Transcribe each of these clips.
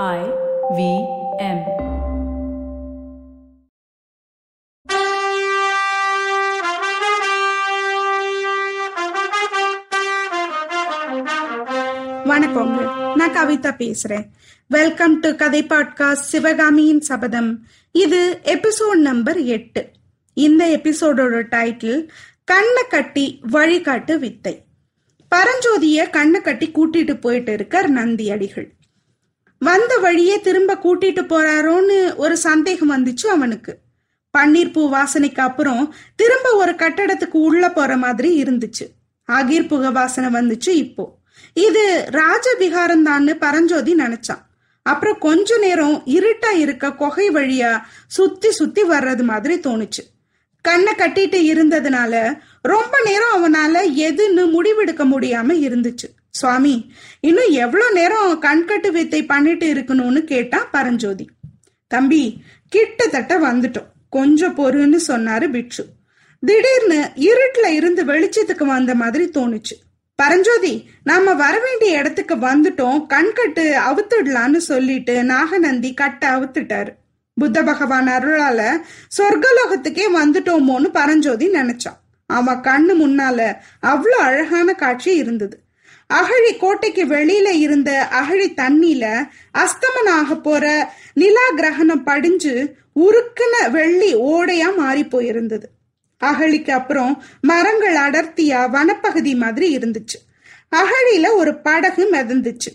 I V M. வணக்கங்க நான் கவிதா பேசுறேன். வெல்கம் டு கதை பாட்காஸ்ட் சிவகாமியின் சபதம். இது எபிசோட் நம்பர் எட்டு. இந்த எபிசோடோட டைட்டில் கண்ணை கட்டி வழிகாட்டு வித்தை. பரஞ்சோதிய கண்ணை கட்டி கூட்டிட்டு போயிட்டு இருக்கார் நந்தி அடிகள் வந்த வழியே திரும்ப கூட்டிட்டு போறாரோன்னு ஒரு சந்தேகம் வந்துச்சு அவனுக்கு. பன்னீர் பூ வாசனைக்கு அப்புறம் திரும்ப ஒரு கட்டடத்துக்கு உள்ள போற மாதிரி இருந்துச்சு. அகீர் புக வாசனை வந்துச்சு இப்போ. இது ராஜவிகாரம் தான்னு பரஞ்சோதி நினைச்சான். அப்புறம் கொஞ்ச நேரம் இருட்டா இருக்க குகை வழியா சுத்தி சுத்தி வர்றது மாதிரி தோணுச்சு. கண்ணை கட்டிட்டு இருந்ததுனால ரொம்ப நேரம் அவனால எதுன்னு முடிவெடுக்க முடியாம இருந்துச்சு. சுவாமி இன்னும் எவ்வளோ நேரம் கண்கட்டு வித்தை பண்ணிட்டு இருக்கணும்னு கேட்டான் பரஞ்சோதி. தம்பி கிட்டத்தட்ட வந்துட்டோம். கொஞ்சம் பொறுன்னு சொன்னாரு பிட்சு திடீர்னு இருட்டுல இருந்து வெளிச்சத்துக்கு வந்த மாதிரி தோணுச்சு. பரஞ்சோதி நாம வர வேண்டிய இடத்துக்கு வந்துட்டோம். கண்கட்டு அவுத்துடலான்னு சொல்லிட்டு நாகநந்தி கட்ட அவுத்துட்டாரு. புத்த பகவான் அருளால சொர்க்கலோகத்துக்கே வந்துட்டோமோன்னு பரஞ்சோதி நினைச்சான். அவன் கண்ணு முன்னால அவ்வளோ அழகான காட்சி இருந்தது. அகழி கோட்டைக்கு வெளியில இருந்த அகழி தண்ணியில அஸ்தமனாக போற நிலா கிரகணம் படிஞ்சு உருக்குன வெள்ளி ஓடையா மாறி போயிருந்தது. அகழிக்கு அப்புறம் மரங்கள் அடர்த்தியா வனப்பகுதி மாதிரி இருந்துச்சு. அகழியில ஒரு படகு மிதந்துச்சு.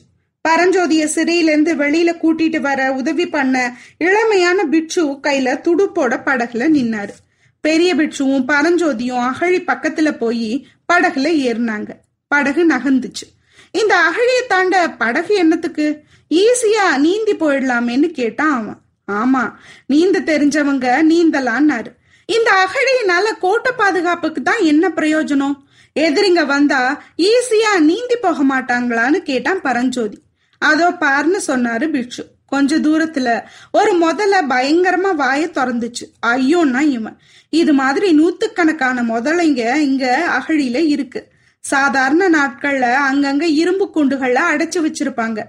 பரஞ்சோதிய சிறையிலேருந்து வெளியில கூட்டிட்டு வர உதவி பண்ண இளமையான பிட்சு கையில துடுப்போட படகுல நின்னாரு. பெரிய பிட்சுவும் பரஞ்சோதியும் அகழி பக்கத்துல போய் படகுல ஏறினாங்க. படகு நகர்ந்துச்சு. இந்த அகழியை தாண்ட படகு என்னத்துக்கு? ஈஸியா நீந்தி போயிடலாமேன்னு கேட்டான் அவன். ஆமா நீந்த தெரிஞ்சவங்க நீந்தலான்னாரு. இந்த அகழியினால கோட்டை பாதுகாப்புக்கு தான் என்ன பிரயோஜனம்? எதிரிங்க வந்தா ஈஸியா நீந்தி போக மாட்டாங்களான்னு கேட்டான் பரஞ்சோதி. அதோ பார்னு சொன்னாரு பிக்ஷு. கொஞ்ச தூரத்துல ஒரு முதல்ல பயங்கரமா வாய திறந்துச்சு. ஐயோன்னா இவன். இது மாதிரி நூத்துக்கணக்கான முதலைங்க இங்க அகழியில இருக்கு. சாதாரண நாட்கள்ல அங்கங்க இரும்பு குண்டுகள்ல அடைச்சு வச்சிருப்பாங்க.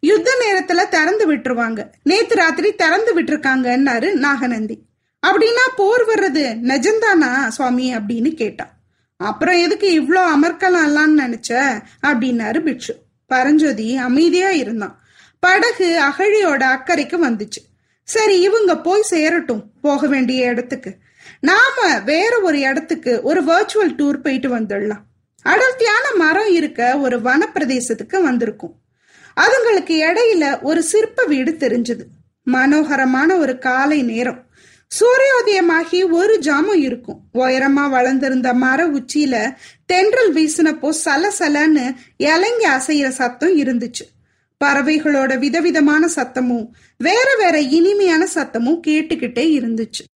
யுத்த நேரத்துல திறந்து விட்டுருவாங்க. நேத்து ராத்திரி திறந்து விட்டுருக்காங்கன்னாரு நாகநந்தி. அப்படின்னா போர் வர்றது நிஜம்தானா சுவாமி அப்படின்னு கேட்டான் அப்புறம் எதுக்கு இவ்வளோ அமர்க்கலாம்லான்னு நினைச்ச? அப்படின்னாரு பிட்சு பரஞ்சோதி அமைதியா இருந்தான். படகு அகழியோட அக்கறைக்கு வந்துச்சு. சரி இவங்க போய் சேரட்டும். போக வேண்டிய இடத்துக்கு. நாம வேற ஒரு இடத்துக்கு ஒரு வர்ச்சுவல் டூர் போயிட்டு வந்துடலாம். அடர்த்தியான மரம் இருக்க ஒரு வனப்பிரதேசத்துக்கு வந்திருக்கும். அதுங்களுக்கு இடையில ஒரு சிற்ப வீடு தெரிஞ்சது. மனோகரமான ஒரு காலை நேரம். சூரியோதயமாகி ஒரு ஜாமம் இருக்கும். உயரமா வளர்ந்திருந்த மர உச்சியில தென்றல் வீசினப்போ சலசலன்னு இலங்கி அசைகிற சத்தம் இருந்துச்சு. பறவைகளோட விதவிதமான சத்தமும் வேற வேற இனிமையான சத்தமும் கேட்டுக்கிட்டே இருந்துச்சு.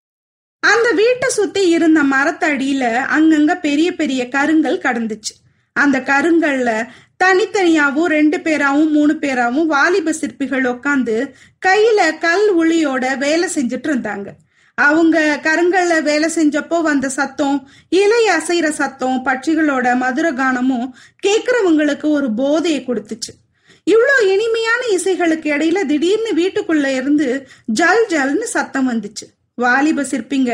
அந்த வீட்டை சுத்தி இருந்த மரத்தடியில அங்கங்க பெரிய பெரிய கருங்கல் கடந்துச்சு. அந்த கருங்கல்ல தனித்தனியாவும் ரெண்டு பேராவும் மூணு பேராவும் வாலிப சிற்பிகள் உட்காந்து கையில கல் உளியோட வேலை செஞ்சுட்டு இருந்தாங்க. அவங்க கருங்கல்ல வேலை செஞ்சப்போ வந்த சத்தம் இலை அசைற சத்தம் பட்சிகளோட மதுர கானமும் கேக்குறவங்களுக்கு ஒரு போதையை கொடுத்துச்சு. இவ்வளோ இனிமையான இசைகளுக்கு இடையில திடீர்னு வீட்டுக்குள்ள இருந்து ஜல் ஜல்னு சத்தம் வந்துச்சு. வாலிப சிற்பிங்க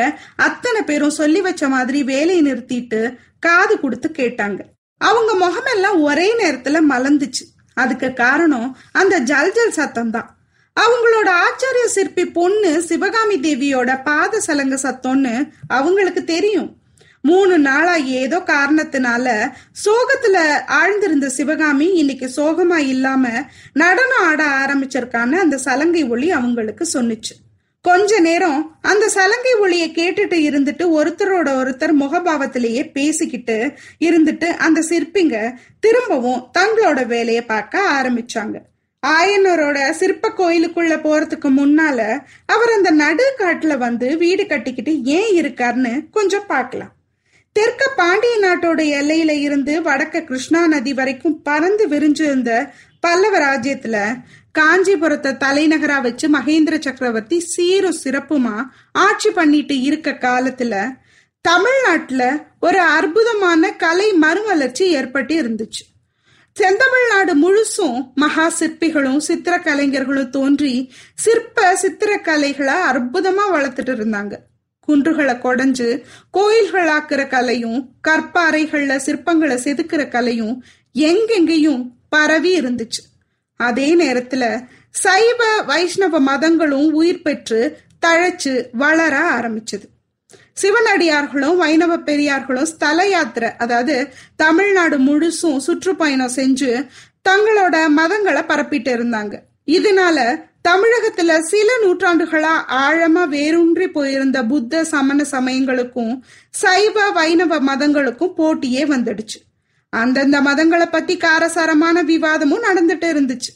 அத்தனை பேரும் சொல்லி வச்ச மாதிரி வேலையை நிறுத்திட்டு காது கொடுத்து கேட்டாங்க. அவங்க முகமெல்லாம் ஒரே நேரத்துல மலர்ந்துச்சு. அதுக்கு காரணம் அந்த ஜல் ஜல் சத்தம் தான் அவங்களோட ஆச்சாரிய சிற்பி பொண்ணு சிவகாமி தேவியோட பாத சலங்க சத்தம்னு அவங்களுக்கு தெரியும். மூணு நாளா ஏதோ காரணத்தினால சோகத்துல ஆழ்ந்திருந்த சிவகாமி இன்னைக்கு சோகமா இல்லாம நடனம் ஆட ஆரம்பிச்சிருக்கான்னு அந்த சலங்கை ஒளி அவங்களுக்கு சொன்னுச்சு. கொஞ்ச நேரம் அந்த சலங்கை ஒளிய கேட்டுட்டு இருந்துட்டு ஒருத்தரோட ஒருத்தர் முகபாவத்திலேயே பேசிக்கிட்டு இருந்துட்டு அந்த சிற்பிங்க திரும்பவும் தங்களோட வேலையை பார்க்க ஆரம்பிச்சாங்க. ஆயனரோட சிற்ப கோயிலுக்குள்ள போறதுக்கு முன்னால அவர் அந்த நடு காட்டுல வந்து வீடு கட்டிக்கிட்டு ஏன் இருக்காருன்னு கொஞ்சம் பார்க்கலாம். தெற்க பாண்டிய நாட்டோட எல்லையில இருந்து வடக்க கிருஷ்ணா நதி வரைக்கும் பறந்து விரிஞ்சிருந்த பல்லவ ராஜ்யத்துல காஞ்சிபுரத்தை தலைநகரா வச்சு மகேந்திர சக்கரவர்த்தி சீரும் சிறப்புமா ஆட்சி பண்ணிட்டு இருக்க காலத்துல தமிழ்நாட்டுல ஒரு அற்புதமான கலை மறுமலர்ச்சி ஏற்பட்டு இருந்துச்சு. செந்தமிழ்நாடு முழுசும் மகா சிற்பிகளும் சித்திர கலைஞர்களும் தோன்றி சிற்ப சித்திரக்கலைகளை அற்புதமா வளர்த்துட்டு இருந்தாங்க. குன்றுகளை கொடைஞ்சு கோயில்களாக்குற கலையும் கற்பாறைகள்ல சிற்பங்களை செதுக்கிற கலையும் எங்கெங்கேயும் பரவி இருந்துச்சு. அதே நேரத்துல சைவ வைஷ்ணவ மதங்களும் உயிர் பெற்று தழைச்சு வளர ஆரம்பிச்சது. சிவனடியார்களும் வைணவ பெரியார்களும் ஸ்தல யாத்திரை அதாவது தமிழ்நாடு முழுசும் சுற்றுப்பயணம் செஞ்சு தங்களோட மதங்களை பரப்பிட்டு இருந்தாங்க. இதனால தமிழகத்துல சில நூற்றாண்டுகளா ஆழமா வேரூன்றி போயிருந்த புத்த சமண சமயங்களுக்கும் சைவ வைணவ மதங்களுக்கும் போட்டியே வந்துடுச்சு. அந்தந்த மதங்களை பத்தி காரசாரமான விவாதமும் நடந்துட்டு இருந்துச்சு.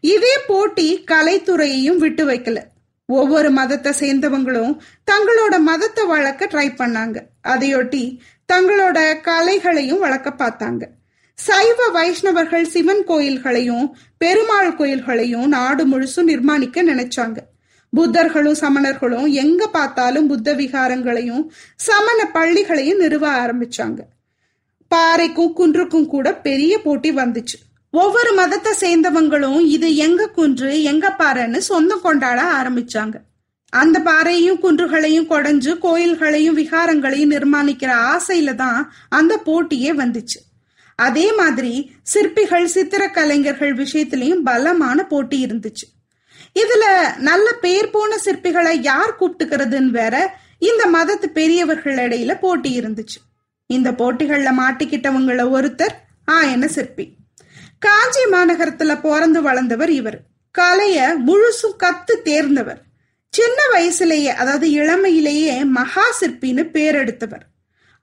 இதே போட்டி கலைத்துறையையும் விட்டு வைக்கல. ஒவ்வொரு மதத்தை சேர்ந்தவங்களும் தங்களோட மதத்தை வளர்க்க ட்ரை பண்ணாங்க. அதையொட்டி தங்களோட கலைகளையும் வளர்க்க பார்த்தாங்க. சைவ வைஷ்ணவர்கள் சிவன் கோயில்களையும் பெருமாள் கோயில்களையும் நாடு முழுசும் நிர்மாணிக்க நினைச்சாங்க. புத்தர்களும் சமணர்களும் எங்க பார்த்தாலும் புத்த விகாரங்களையும் சமண பள்ளிகளையும் நிறுவ ஆரம்பிச்சாங்க. பாறைக்கும் குன்றுக்கும் கூட பெரிய போட்டி வந்துச்சு. ஒவ்வொரு மதத்தை சேர்ந்தவங்களும் இது எங்க குன்று எங்க பாறைன்னு சொந்தம் கொண்டாட ஆரம்பிச்சாங்க. அந்த பாறையும் குன்றுகளையும் கொடைஞ்சு கோயில்களையும் விகாரங்களையும் நிர்மாணிக்கிற ஆசையில தான் அந்த போட்டியே வந்துச்சு. அதே மாதிரி சிற்பிகள் சித்திர கலைஞர்கள் விஷயத்திலையும் பலமான போட்டி இருந்துச்சு. இதுல நல்ல பேர் போன சிற்பிகளை யார் கூப்பிட்டுக்கிறதுன்னு வேற இந்த மதத்து பெரியவர்கள் இடையில போட்டி இருந்துச்சு. இந்த போட்டிகள்ல மாட்டிக்கிட்டவங்கள ஒருத்தர் ஆயன சிற்பி. காஞ்சி மாநகரத்துல பிறந்து வளர்ந்தவர் இவர். கலைய முழுசும் கத்து தேர்ந்தவர். சின்ன வயசுலேயே அதாவது இளமையிலேயே மகா சிற்பின்னு பேரெடுத்தவர்.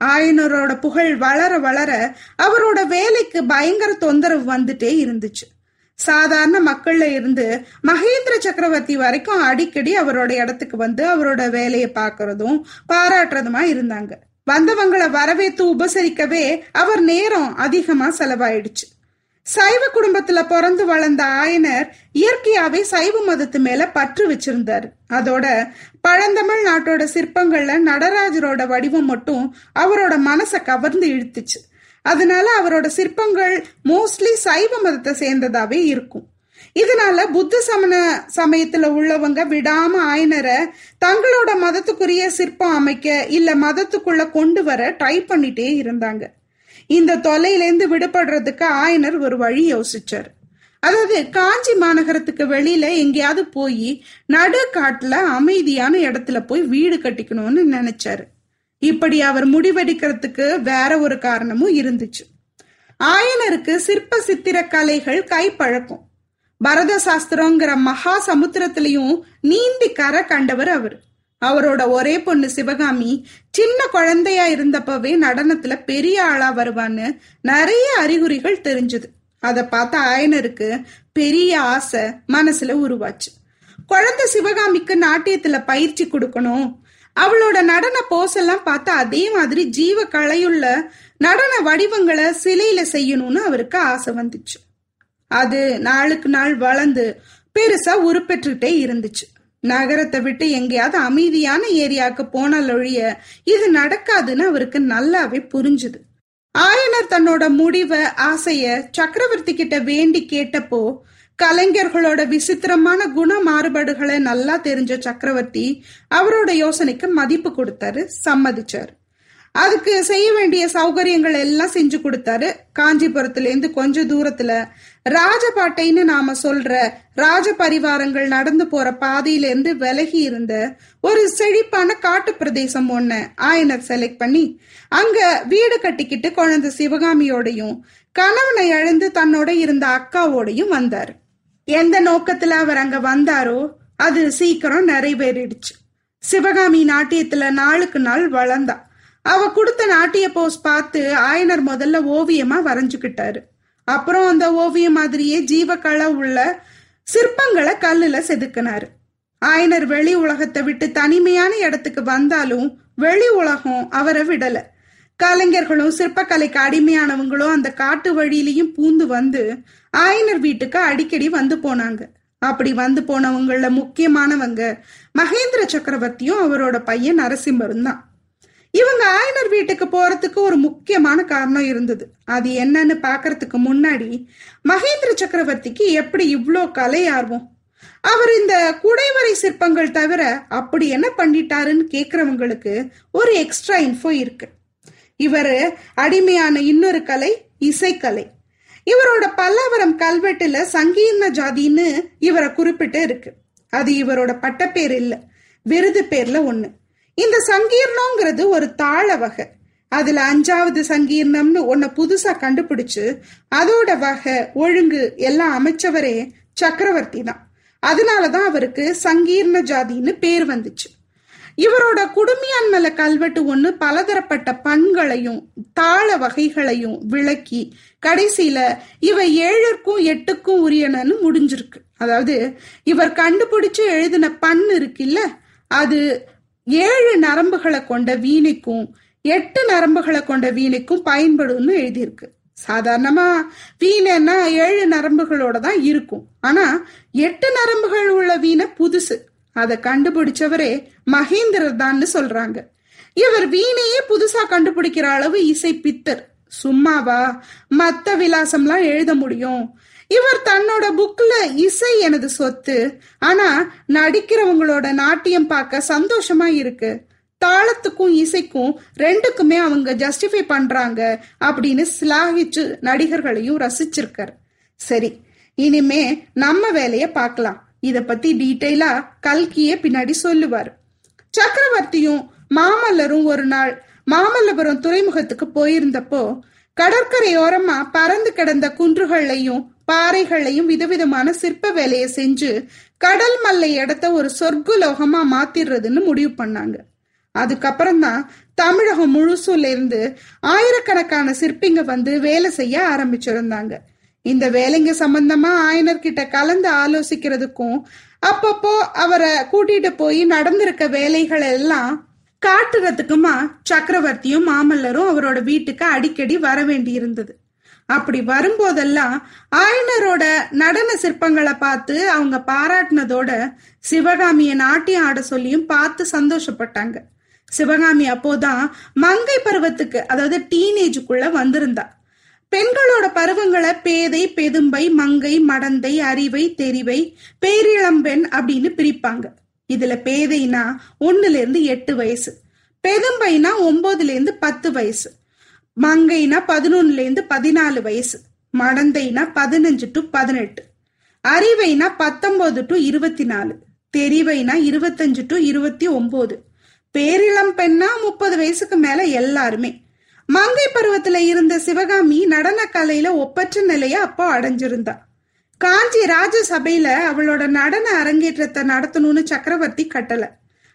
ஆயனரோட புகழ் வளர வளர அவரோட வேலைக்கு பயங்கர தொந்தரவு வந்துட்டே இருந்துச்சு. சாதாரண மக்கள்ல இருந்து மகேந்திர சக்கரவர்த்தி வரைக்கும் அடிக்கடி அவரோட இடத்துக்கு வந்து அவரோட வேலையை பார்க்கறதும் பாராட்டுறதுமா இருந்தாங்க. வந்தவங்களை வரவேத்து உபசரிக்கவே அவர் நேரம் அதிகமா செலவாயிடுச்சு. சைவ குடும்பத்துல பிறந்து வளர்ந்த ஆயனர் இயற்கையாவே சைவ மதத்து மேல பற்று வச்சிருந்தாரு. அதோட பழந்தமிழ் நாட்டோட சிற்பங்கள்ல நடராஜரோட வடிவம் மட்டும் அவரோட மனசை கவர்ந்து இழுத்துச்சு. அதனால அவரோட சிற்பங்கள் மோஸ்ட்லி சைவ மதத்தை சேர்ந்ததாவே இருக்கும். இதனால புத்த சமண சமயத்துல உள்ளவங்க விடாம ஆயனரை தங்களோட மதத்துக்குரிய சிற்பம் அமைக்க இல்ல மதத்துக்குள்ள கொண்டு வர ட்ரை பண்ணிட்டே இருந்தாங்க. இந்த தொலையிலேருந்து விடுபடுறதுக்கு ஆயனர் ஒரு வழி யோசிச்சார். அதாவது காஞ்சி மாநகரத்துக்கு வெளியில எங்கேயாவது போய் நடு காட்டுல அமைதியான இடத்துல போய் வீடு கட்டிக்கணும்னு நினைச்சாரு. இப்படி அவர் முடிவெடுக்கிறதுக்கு வேற ஒரு காரணமும் இருந்துச்சு. ஆயனருக்கு சிற்ப சித்திர கலைகள் கைப்பழக்கம். பரத சாஸ்திரங்கிற மகா சமுத்திரத்திலையும் நீந்தி கரை கண்டவர் அவர். அவரோட ஒரே பொண்ணு சிவகாமி சின்ன குழந்தையா இருந்தப்பவே நடனத்துல பெரிய ஆளா வருவான்னு நிறைய அறிகுறிகள் தெரிஞ்சது. அதை பார்த்த ஆயனருக்கு பெரிய ஆசை மனசுல உருவாச்சு. குழந்தை சிவகாமிக்கு நாட்டியத்துல பயிற்சி கொடுக்கணும். அவளோட நடன போஸெல்லாம் பார்த்தா அதே மாதிரி ஜீவ கலையுள்ள நடன வடிவங்களை சிலையில செய்யணும்னு அவருக்கு ஆசை வந்துச்சு. அது நாளுக்கு நாள் வளர்ந்து பெருசா உருப்பெற்றுட்டே இருந்துச்சு. நகரத்தை விட்டு எங்கேயாவது அமைதியான ஏரியாவுக்கு போனால் ஒழிய இது நடக்காதுன்னு அவருக்கு நல்லாவே புரிஞ்சுது. ஆயனர் தன்னோட முடிவை ஆசைய சக்கரவர்த்தி கிட்ட வேண்டி கேட்டப்போ கலைஞர்களோட விசித்திரமான குண மாறுபாடுகளை நல்லா தெரிஞ்ச சக்கரவர்த்தி அவரோட யோசனைக்கு மதிப்பு கொடுத்தாரு சம்மதிச்சாரு. அதுக்கு செய்ய வேண்டிய சௌகரியங்கள் எல்லாம் செஞ்சு கொடுத்தாரு. காஞ்சிபுரத்துல இருந்து கொஞ்ச தூரத்துல ராஜபாட்டைன்னு நாம சொல்ற ராஜ பரிவாரங்கள் நடந்து போற பாதையில இருந்து விலகி இருந்த ஒரு செழிப்பான காட்டு பிரதேசம் ஒண்ணு ஆயனர் செலக்ட் பண்ணி அங்க வீடு கட்டிக்கிட்டு குழந்தை சிவகாமியோடையும் கணவனை இழந்து தன்னோட இருந்த அக்காவோடையும் வந்தார். எந்த நோக்கத்துல அவர் அங்க வந்தாரோ அது சீக்கிரம் நிறைவேறிடுச்சு. சிவகாமி நாட்டியத்துல நாளுக்கு நாள் வளர்ந்தா. அவ கொடுத்த நாட்டிய போஸ் பார்த்து ஆயனர் முதல்ல ஓவியமா வரைஞ்சுக்கிட்டாரு. அப்புறம் அந்த ஓவியம் மாதிரியே ஜீவக்கலை உள்ள சிற்பங்களை கல்லுல செதுக்கினாரு. ஆயனர் வெளி உலகத்தை விட்டு தனிமையான இடத்துக்கு வந்தாலும் வெளி உலகம் அவரை விடல. கலைஞர்களும் சிற்பக்கலைக்கு அடிமையானவங்களும் அந்த காட்டு வழியிலையும் பூந்து வந்து ஆயனர் வீட்டுக்கு அடிக்கடி வந்து போனாங்க. அப்படி வந்து போனவங்கள முக்கியமானவங்க மகேந்திர சக்கரவர்த்தியும் அவரோட பையன் நரசிம்மரும் தான் இவங்க ஆயனர் வீட்டுக்கு போறதுக்கு ஒரு முக்கியமான காரணம் இருந்தது. அது என்னன்னு பாக்குறதுக்கு முன்னாடி மகேந்திர சக்கரவர்த்திக்கு எப்படி இவ்வளோ கலை ஆர்வம்? அவர் இந்த குடைவரை சிற்பங்கள் தவிர அப்படி என்ன பண்ணிட்டாருன்னு கேக்குறவங்களுக்கு ஒரு எக்ஸ்ட்ரா இன்ஃபோ இருக்கு. இவர் அடிமையான இன்னொரு கலை இசைக்கலை. இவரோட பல்லாவரம் கல்வெட்டுல சங்கீர்ண ஜாதின்னு இவரை குறிப்பிட்டு இருக்கு. அது இவரோட பட்டப்பேர் இல்ல விருது பேர்ல ஒண்ணு. இந்த சங்கீர்ணங்கிறது ஒரு தாள வகை. அதுல அஞ்சாவது சங்கீர்ணம்னு ஒன்ன புதுசா கண்டுபிடிச்சு அதோட வகை ஒழுங்கு எல்லாம் அமைச்சவரே சக்கரவர்த்தி தான். அதனாலதான் அவருக்கு சங்கீர்ண ஜாதின்னு பேர் வந்துச்சு. இவரோட குடுமியான்மல கல்வெட்டு ஒண்ணு பலதரப்பட்ட பண்களையும் தாள வகைகளையும் விளக்கி கடைசியில இவை ஏழுக்கும் எட்டுக்கும் உரியனன்னு முடிஞ்சிருக்கு. அதாவது இவர் கண்டுபிடிச்சு எழுதின பண் இருக்குல்ல அது ஏழு நரம்புகளை கொண்ட வீணைக்கும் எட்டு நரம்புகளை கொண்ட வீணைக்கும் பயன்படும்னு எழுதியிருக்கு. சாதாரணமா வீணைன்னா ஏழு நரம்புகளோட தான் இருக்கும். ஆனா எட்டு நரம்புகள் உள்ள வீணை புதுசு. அதை கண்டுபிடிச்சவரே மகேந்திரர் தான்னு சொல்றாங்க. இவர் வீணையே புதுசா கண்டுபிடிக்கிற அளவு இசை பித்தர். சும்மாவா மத்த விலாசம்லாம் எழுத முடியும். இவர் தன்னோட புக்ல இசை எனது சொத்து. ஆனா நடிக்கிறவங்களோட நாட்டியம் பார்க்க சந்தோஷமா இருக்கு. தாளத்துக்கும் இசைக்கும் ரெண்டுக்குமே அவங்க ஜஸ்டிஃபை பண்றாங்க அப்படின்னு சிலாகிச்சு நடிகர்களையும் ரசிச்சிருக்கார். சரி இனிமே நம்ம வேலைய பார்க்கலாம். இத பத்தி டீட்டெயிலா கல்கியே பின்னாடி சொல்லுவார். சக்கரவர்த்தியும் மாமல்லரும் ஒரு நாள் மாமல்லபுரம் துறைமுகத்துக்கு போயிருந்தப்போ கடற்கரையோரமா பறந்து கிடந்த குன்றுகளையும் பாறைகளையும் விதவிதமான சிற்ப வேலையை செஞ்சு கடல் மல்லை இடத்த ஒரு சொர்க்குலோகமா மாத்திடுறதுன்னு முடிவு பண்ணாங்க. அதுக்கப்புறம் தான் தமிழகம் முழுசுல இருந்து ஆயிரக்கணக்கான சிற்பிங்க வந்து வேலை செய்ய ஆரம்பிச்சிருந்தாங்க. இந்த வேலைங்க சம்பந்தமா ஆயனர்கிட்ட கலந்து ஆலோசிக்கிறதுக்கும் அப்பப்போ அவரை கூட்டிட்டு போய் நடந்திருக்க வேலைகள் எல்லாம் காட்டுறதுக்குமா சக்கரவர்த்தியும் மாமல்லரும் அவரோட வீட்டுக்கு அடிக்கடி வர வேண்டி இருந்தது அப்படி வரும்போதெல்லாம் ஆயனரோட நடன சிற்பங்களை பார்த்து அவங்க பாராட்டினதோட சிவகாமிய நாட்டியம் ஆட சொல்லியும் பார்த்து சந்தோஷப்பட்டாங்க. சிவகாமி அப்போதான் மங்கை பருவத்துக்கு அதாவது டீனேஜுக்குள்ள வந்திருந்தா. பெண்களோட பருவங்களை பேதை பெதும்பை மங்கை மடந்தை அறிவை தெரிவை பேரிளம்பெண் அப்படின்னு பிரிப்பாங்க. இதுல பேதைனா ஒன்னுல இருந்து எட்டு வயசு பெதும்பைனா ஒன்பதுல இருந்து பத்து வயசு மங்கைனா பதினொன்னுல இருந்து பதினாலு வயசு மடந்தைனா பதினஞ்சு டு பதினெட்டு அறிவைனா பத்தொன்பது டு இருபத்தி நாலு தெரிவைனா இருபத்தஞ்சு டு இருபத்தி ஒன்பது பேரிளம் பெண்ணா முப்பது வயசுக்கு மேல எல்லாருமே. மங்கை பருவத்துல இருந்த சிவகாமி நடன கலையில ஒப்பற்ற நிலைய அப்போ அடைஞ்சிருந்தா. காஞ்சி ராஜசபையில அவளோட நடன அரங்கேற்றத்தை நடத்தணும்னு சக்கரவர்த்தி கட்டல.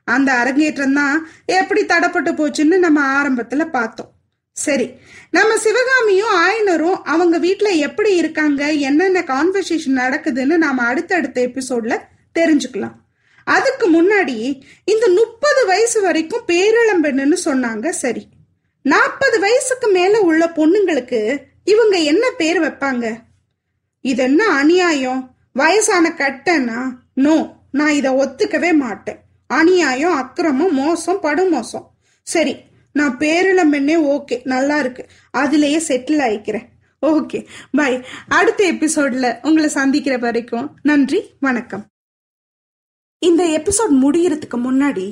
அந்த அரங்கேற்றம் தான் எப்படி தடப்பட்டு போச்சுன்னு நம்ம ஆரம்பத்துல பார்த்தோம். சரி நம்ம சிவகாமியும் ஆயனரும் அவங்க வீட்டுல எப்படி இருக்காங்க என்னென்ன கான்வர்சேஷன் நடக்குதுன்னு நாம அடுத்தடுத்த எபிசோட்ல தெரிஞ்சுக்கலாம். அதுக்கு முன்னாடி இந்த முப்பது வயசு வரைக்கும் பேரிளம்பெண்ணுன்னு சொன்னாங்க சரி. நாற்பது வயசுக்கு மேல உள்ள பொண்ணுங்களுக்கு இவங்க என்ன பேர் வைப்பாங்க? இது என்ன அநியாயம்? வயசான கட்டனா? நோ நான் இத ஒத்துக்கவே மாட்டேன். அநியாயம் அக்கிரமம் மோசம் படுமோசம். சரி நான் பேரிளம்பெண்ணே ஓகே நல்லா இருக்கு. அதுலயே செட்டில் ஆயிக்கிறேன். ஓகே பை அடுத்த எபிசோட்ல உங்களை சந்திக்கிற வரைக்கும் நன்றி வணக்கம். இந்த எபிசோட் முடியறதுக்கு முன்னாடி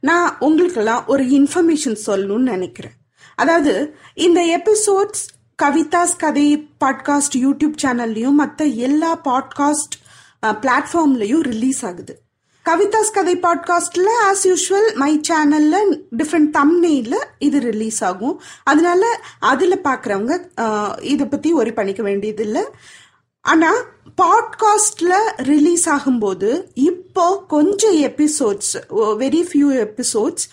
நான் உங்களுக்கெல்லாம் ஒரு இன்ஃபர்மேஷன் சொல்லணும்னு நினைக்கிறேன். அதாவது இந்த எபிசோட்ஸ் கவிதாஸ் கதை பாட்காஸ்ட் யூடியூப் சேனல்லையும் மற்ற எல்லா பாட்காஸ்ட் பிளாட்ஃபார்ம்லையும் ரிலீஸ் ஆகுது. கவிதாஸ் கதை பாட்காஸ்ட்ல ஆஸ் யூஷுவல் மை சேனல்ல டிஃப்ரெண்ட் தம்னெயில இது ரிலீஸ் ஆகும். அதனால அதுல பாக்குறவங்க இதை பத்தி ஒரி பண்ணிக்க வேண்டியது இல்லை ஆனா பாட்காஸ்ட்ல ரிலீஸ் ஆகும்போது இப்போ கொஞ்சம் episodes very few episodes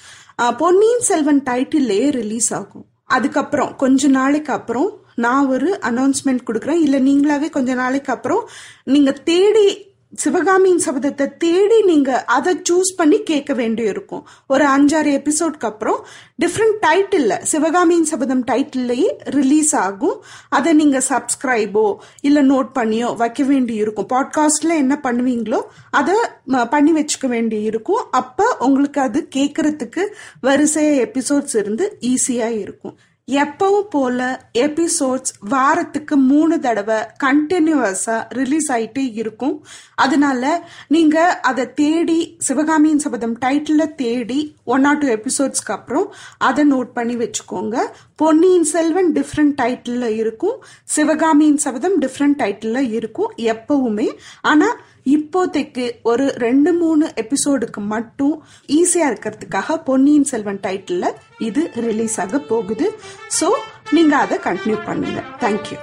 Ponniyin Selvan டைட்டில்லே release ஆகும். அதுக்கப்புறம் கொஞ்ச நாளைக்கு அப்புறம் நான் ஒரு அனௌன்ஸ்மெண்ட் கொடுக்குறேன். இல்லை நீங்களாவே கொஞ்ச நாளைக்கு அப்புறம் நீங்கள் தேடி சிவகாமியின் சபதத்தை தேடி நீங்க அதை சூஸ் பண்ணி கேட்க வேண்டி இருக்கும் ஒரு அஞ்சாறு எபிசோட்க்கு அப்புறம் டிஃப்ரெண்ட் டைட்டில் சிவகாமியின் சபதம் டைட்டில்லையே ரிலீஸ் ஆகும். அதை நீங்க சப்ஸ்கிரைபோ இல்லை நோட் பண்ணியோ வைக்க வேண்டி இருக்கும் பாட்காஸ்ட்ல என்ன பண்ணுவீங்களோ அதை ம, பண்ணி வச்சுக்க வேண்டி இருக்கும் அப்போ உங்களுக்கு அது கேட்கறதுக்கு வரிசையா எபிசோட்ஸ் இருந்து ஈஸியாக இருக்கும். எப்பவும் போல எபிசோட்ஸ் வாரத்துக்கு மூணு தடவை கண்டினியூவஸா ரிலீஸ் ஆயிட்டே இருக்கும். அதனால நீங்க அதை தேடி சிவகாமியின் சபதம் டைட்டில தேடி ஒன் ஆர் டூ எபிசோட்ஸ்க்கு அப்புறம் அதை நோட் பண்ணி வச்சுக்கோங்க. பொன்னியின் செல்வன் டிஃப்ரெண்ட் டைட்டில இருக்கும். சிவகாமியின் சபதம் டிஃப்ரெண்ட் டைட்டில இருக்கும் எப்பவுமே. ஆனா இப்போதைக்கு ஒரு ரெண்டு மூணு எபிசோடுக்கு மட்டும் ஈஸியா இருக்கிறதுக்காக பொன்னியின் செல்வன் டைட்டில் இது ரிலீஸ் ஆக போகுது. ஸோ நீங்க அதை கண்டினியூ பண்ணுங்க. தேங்க்யூ